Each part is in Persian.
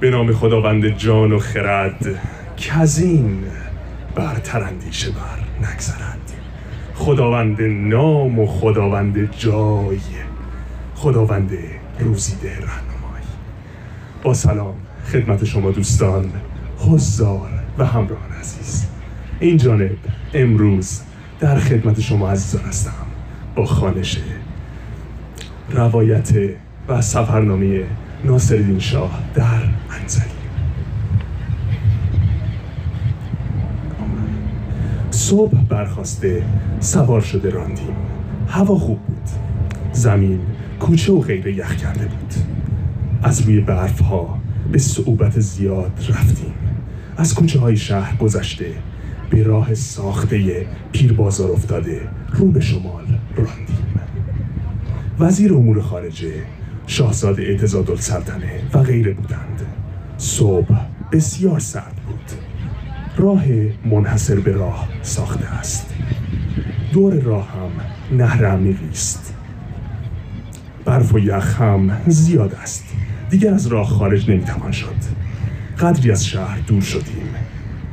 به نام خداوند جان و خرد کزین برتر اندیشه بر نگذرد. خداوند نام و خداوند جای خداوند روزیده رهنمای. با سلام خدمت شما دوستان حضار و همراهان عزیز. این جانب امروز در خدمت شما عزیزان هستم با خانش روایت و سفرنامه ناصرالدین شاه در انزلی صبح برخواسته سوار شده راندیم. هوا خوب بود. زمین کوچه و غیره یخ کرده بود. از روی برف ها به صعوبت زیاد رفتیم. از کوچه های شهر گذشته به راه ساخته پیر بازار افتاده رو به شمال راندیم. وزیر امور خارجه شاهزاده اعتزاد السلطنه و غیره بودند. صبح بسیار سرد راه منحصر به راه ساخته است. دور راه هم نهر عمیقی است. برف و یخ هم زیاد است. دیگر از راه خارج نمی‌توان شد. قدری از شهر دور شدیم.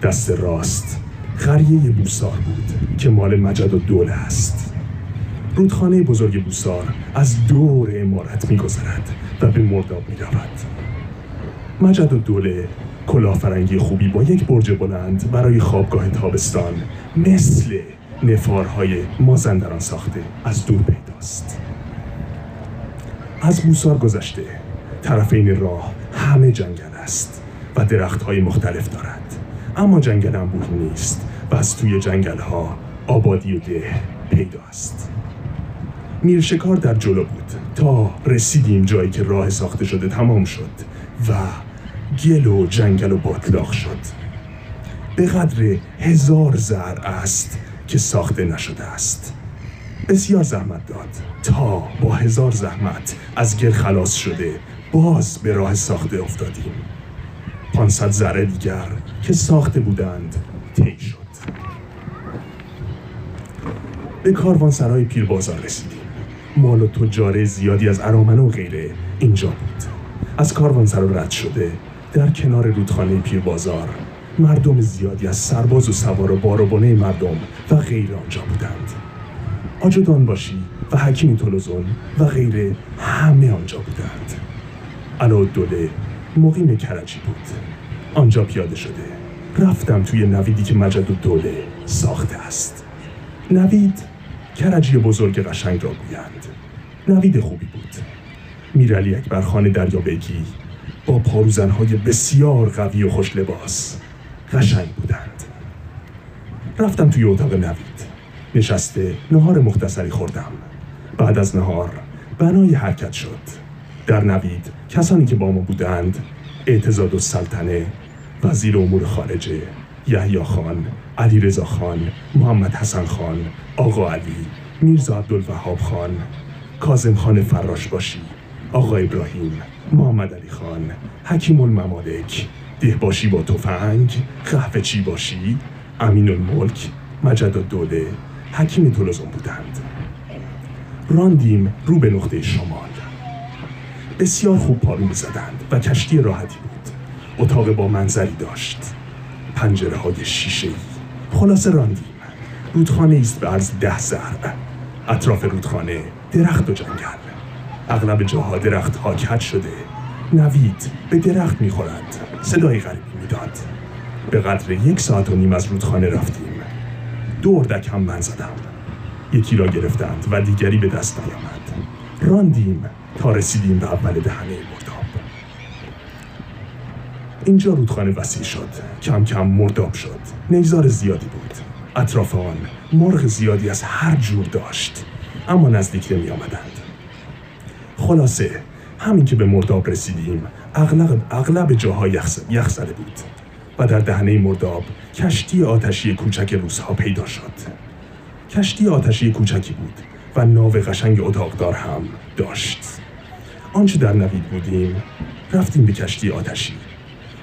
دست راست قریه بوسار بود که مال مجد و دوله است. رودخانه بزرگ بوسار از دور امارت میگذرد و به مرداب می‌رود. مجد و دوله کلافرنگی خوبی با یک برج بلند برای خوابگاه تابستان مثل نفارهای مازندران ساخته از دور پیداست. از بوسار گذشته طرفین راه همه جنگل است و درخت های مختلف دارد. اما جنگل انبوه نیست و از توی جنگل ها آبادی و ده پیداست میرشکار در جلو بود تا رسیدیم جایی که راه ساخته شده تمام شد و گل و جنگل و باطلاق شد. به قدر هزار زر است که ساخته نشده است. بسیار زحمت داد تا با هزار زحمت از گل خلاص شده باز به راه ساخته افتادیم. پانصد ذره دیگر که ساخته بودند طی شد. به کاروانسرای پیر بازار رسیدیم. مال و تجاره زیادی از ارامنه و غیره اینجا بود. از کاروانسرا رد شده در کنار رودخانه پیر بازار مردم زیادی از سرباز و سوار و بار مردم و غیر آنجا بودند. آجودان باشی و حکیم تولوزون و غیره همه آنجا بودند. دوله مقیم کرجی بود. آنجا پیاده شده. رفتم توی نویدی که مجد و دوله ساخته است. نوید کرجی بزرگ قشنگ را گویند. نوید خوبی بود. میرعلی اکبر خانه دریا بگی با پاروزنهای بسیار قوی و خوش لباس. قشنگ بودند. رفتم توی اتاق نوید. نشسته نهار مختصری خوردم. بعد از نهار بنای حرکت شد. در نوید کسانی که با ما بودند اعتزاد و سلطنه وزیر امور خارجه یحیی خان علی رضا خان محمد حسن خان آقا علی میرزا عبدالوهاب خان کازم خان فراش باشی. آقا ابراهیم محمد علی خان حکیم الممالک دهباشی با تفنگ قهوه چی باشی امین الملک مجد و دوله حکیم تولزون بودند. راندیم رو به نقطه شمال. بسیار خوب پارو زدند و کشتی راحتی بود. اتاق با منظری داشت. پنجره های شیشه ای خلاصه راندیم. رودخانه است به عرض ده زرع اطراف رودخانه درخت و جنگل. اغلب جاها درخت ها کج شده. نوید به درخت می‌خورد. صدای غریبی می‌داد. به قدر یک ساعت و نیم از رودخانه رفتیم. دو اردک هم من زدم. یکی را گرفتند و دیگری به دست نیامد. راندیم تا رسیدیم به اول دهنه مرداب. اینجا رودخانه وسیع شد. کم کم مرداب شد. نیزار زیادی بود. اطراف آن مرغ زیادی از هر جور داشت. اما نزدیک نمی آمدند خلاصه همین که به مرداب رسیدیم اغلب, اغلب جاها یخ زده بود. و در دهنه مرداب کشتی آتشی کوچک روزها پیدا شد. کشتی آتشی کوچکی بود و ناو قشنگ اتاقدار هم داشت. آنچه در نوید بودیم رفتیم به کشتی آتشی.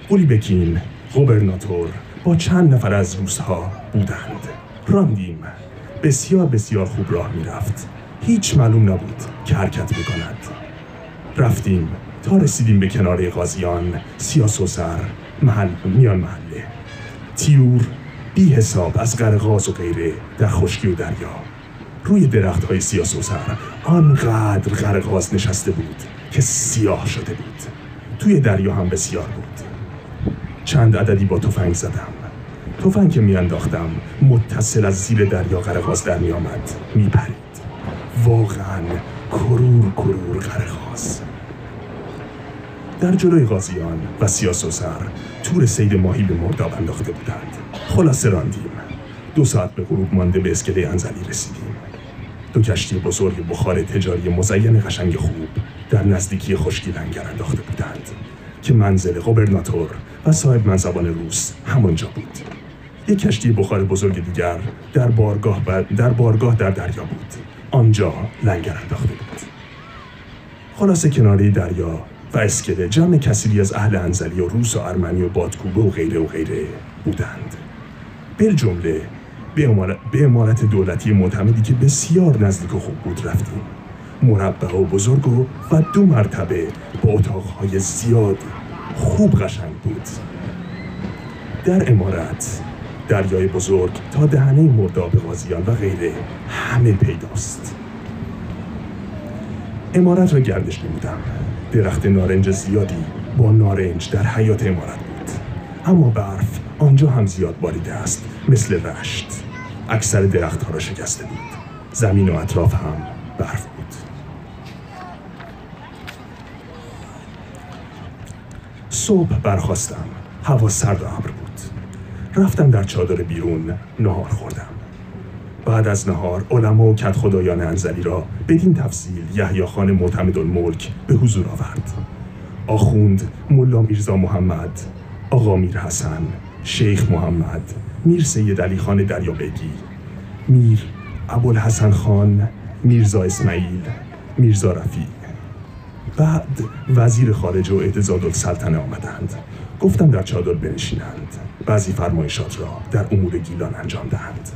قولی بکین گوبرناتور با چند نفر از روسها بودند. راندیم. بسیار بسیار خوب راه می‌رفت. هیچ معلوم نبود که حرکت بکند رفتیم تا رسیدیم به کنار قاضیان سیاس و سر محل میان محله. تیور بی حساب از قرقاز و غیره در خشکی و دریا. روی درخت های سیاس و سر آنقدر قرقاز نشسته بود که سیاه شده بود. توی دریا هم بسیار بود. چند عددی با تفنگ زدم. تفنگ که میانداختم متصل از زیر دریا قرقاز در میآمد. میپرید. واقعا کرور کرور قرقاز در جلوی غازیان و سیاس و سر تور سید ماهی به مرداب انداخته بودند. خلاصه راندیم. دو ساعت به غروب مانده به اسکله انزلی رسیدیم. دو کشتی بزرگ بخار تجاری مزین قشنگ خوب در نزدیکی خشکی لنگر انداخته بودند که منزل قبرناتور و صاحب منزبان روس همانجا بود. یک کشتی بخار بزرگ دیگر در بارگاه, در بارگاه در دریا بود. آنجا لنگر انداخته بود. خلاصه کناری دریا و اسکله جمع کسیری از اهل انزلی و روس و ارمنی و بادکوبه و غیره و غیره بودند. بل جمله به امارت دولتی معتمدی که بسیار نزدیک و خوب بود رفتیم. مربع و بزرگ و, و دو مرتبه با اتاقهای زیاد خوب قشنگ بود. در امارت دریای بزرگ تا دهنه مرداب غازیان و غیره همه پیداست. امارت را گردش نمودم. درخت نارنج زیادی با نارنج در حیات امارت بود. اما برف آنجا هم زیاد باریده است مثل رشت. اکثر درختها را شکسته بود. زمین و اطراف هم برف بود. صبح برخواستم هوا سرد و ابر بود. رفتم در چادر بیرون نهار خوردم. بعد از نهار علما و کت خدایان انزلی را بدین تفصیل یحیی خان معتمد الملک به حضور آورد. آخوند ملا میرزا محمد آقا میر حسن شیخ محمد میر سید علی خان دریابگی میر ابوالحسن خان میرزا اسماعیل میرزا رفیع. بعد وزیر خارجه و اعتزاد السلطنه آمدند. گفتم در چادر بنشینند. بعضی فرمایشات را در امور گیلان انجام دهند.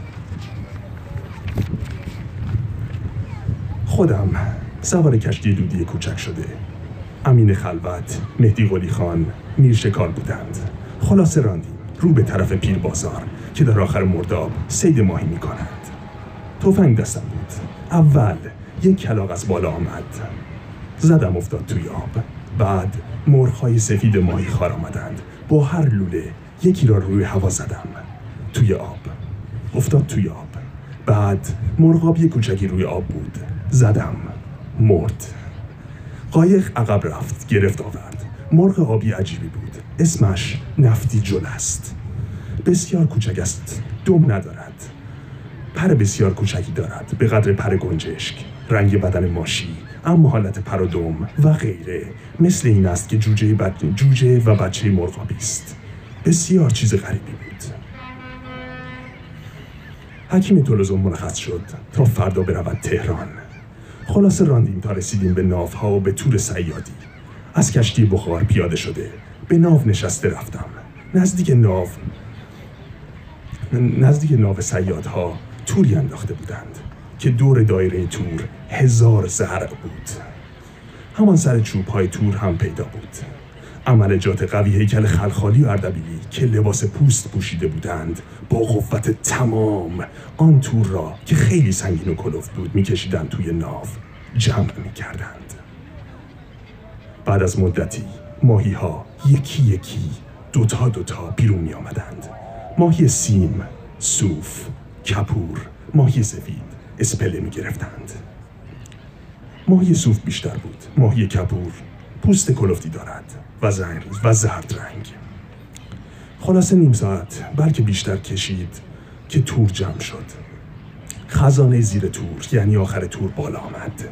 خودم سوار کشتی دودی کوچک شده. امین خلوت مهدی قلی خان میر شکار بودند. خلاصه راندیم رو به طرف پیر بازار که در آخر مرداب سید ماهی می کنند توفنگ دستم بود. اول یک کلاق از بالا آمد. زدم افتاد توی آب. بعد مرخای سفید ماهی خار آمدند. با هر لوله یکی را روی هوا زدم. توی آب. افتاد توی آب. بعد مرغابی کوچکی روی آب بود. زدم. مرد. قایق عقب رفت. گرفت آورد. مرغ آبی عجیبی بود. اسمش نفتی جل است. بسیار کوچک است. دم ندارد. پر بسیار کوچکی دارد. به قدر پر گنجشک. رنگ بدن ماشی. اما حالت پر و دم و غیره. مثل این است که جوجه, بد... جوجه و بچه مرغابی است. بسیار چیز غریبی بود. حکیم تولوزون مرخص شد تا فردا برود تهران. خلاصه راندیم تا رسیدیم به ناوها و به تور سیادی. از کشتی بخار پیاده شده. به ناو نشسته رفتم. نزدیک ناو نزدیک ناو سیادها توری انداخته بودند که دور دایره تور هزار زرع بود. همان سر چوب های تور هم پیدا بود. عملجات قوی هیکل خلخالی و اردبیلی که لباس پوست پوشیده بودند با قوت تمام آن تور را که خیلی سنگین و کلوف بود میکشیدند توی ناو جمع می‌کردند. بعد از مدتی ماهی ها یکی یکی دوتا دوتا بیرون می آمدند ماهی سیم، صوف، کپور، ماهی سفید اسپله می گرفتند ماهی صوف بیشتر بود. ماهی کپور پوست کلفتی دارد و زنگ و زرد رنگ. خلاصه نیم ساعت بلکه بیشتر کشید که تور جمع شد. خزانه زیر تور یعنی آخر تور بالا آمد.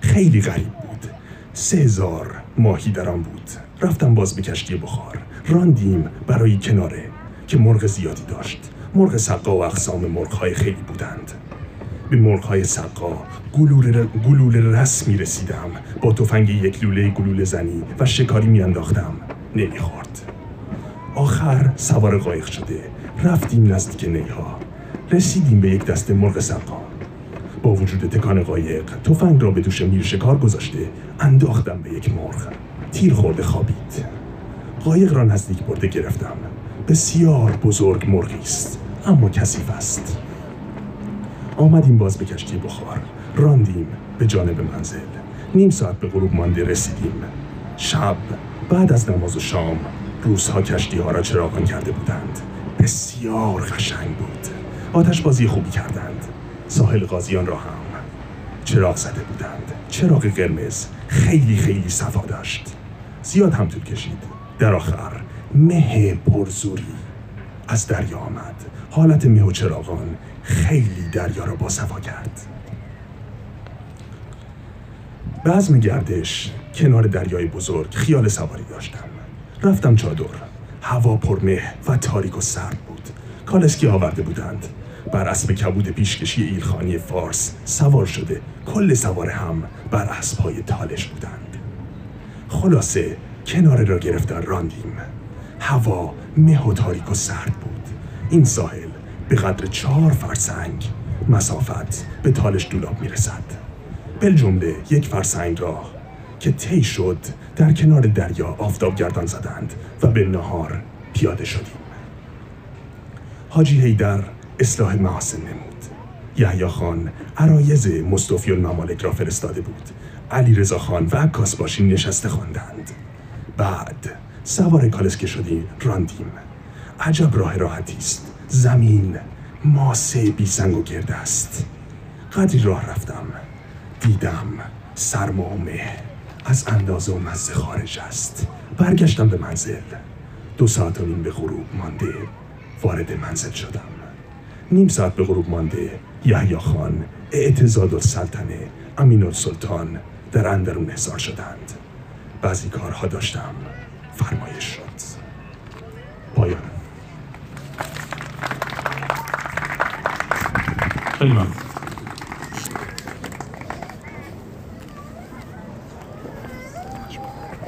خیلی غریب بود. سه هزار ماهی در آن بود. رفتم باز به کشتی بخار. راندیم برای کناره که مرغ زیادی داشت. مرغ سقا و اقسام مرغ خیلی بودند. به مرغ های سقا. گلوله, رس می رسیدم با تفنگ یک لوله گلوله زنی و شکاری می انداختم خورد. آخر سوار قایق شده. رفتیم نزدیک نیها رسیدیم به یک دسته مرغ سقا. با وجود تکان قایق تفنگ را به دوش میر شکار گذاشته انداختم به یک مرغ. تیر خورده خوابید. قایق را نزدیک برده گرفتم. بسیار بزرگ مرغی است اما کثیف است. آمدیم باز به کشتی بخار راندیم به جانب منزل. نیم ساعت به غروب مانده رسیدیم. شب بعد از نماز و شام روزها کشتی ها را چراغان کرده بودند. بسیار قشنگ بود. آتش بازی خوبی کردند. ساحل قاضیان را هم چراغ زده بودند. چراغ قرمز خیلی خیلی صفا داشت. زیاد هم طول کشید. در آخر مه پرزوری از دریا آمد. حالت مه و چراغان خیلی دریا را با صفا کرد. به عزم کنار دریای بزرگ خیال سواری داشتم. رفتم چادر. هوا پرمه و تاریک و سرد بود. کالسکی آورده بودند. بر اسب کبود پیشکشی ایلخانی فارس سوار شده کل سوار هم بر اسبهای تالش بودند. خلاصه کنار را گرفتن راندیم. هوا مه و تاریک و سرد بود. این ساحل به قدر چهار فرسنگ مسافت به تالش دولاب می‌رسد. جمله یک فرسنگ راه که طی شد در کنار دریا آفتاب گردان زدند و به نهار پیاده شدیم. حاجی هیدر اصلاح محاسن نمود. یحیی خان عرایز مصطفی الممالک را فرستاده بود. علی رضا خان و عکاس باشین نشسته خواندند. بعد سوار کالسکه شدیم راندیم. عجب راه راحتی است. زمین ماسه بی سنگ و گرد است. قدری راه رفتم. دیدم سرما و مه از اندازه و مزه خارج است. برگشتم به منزل. دو ساعت و نیم به غروب مانده وارد منزل شدم. نیم ساعت به غروب مانده یحیی خان اعتزاد السلطنه امین السلطان در اندرون حضار شدند. بعضی کارها داشتم. فرمایش شد. پایان. خیلی ممنون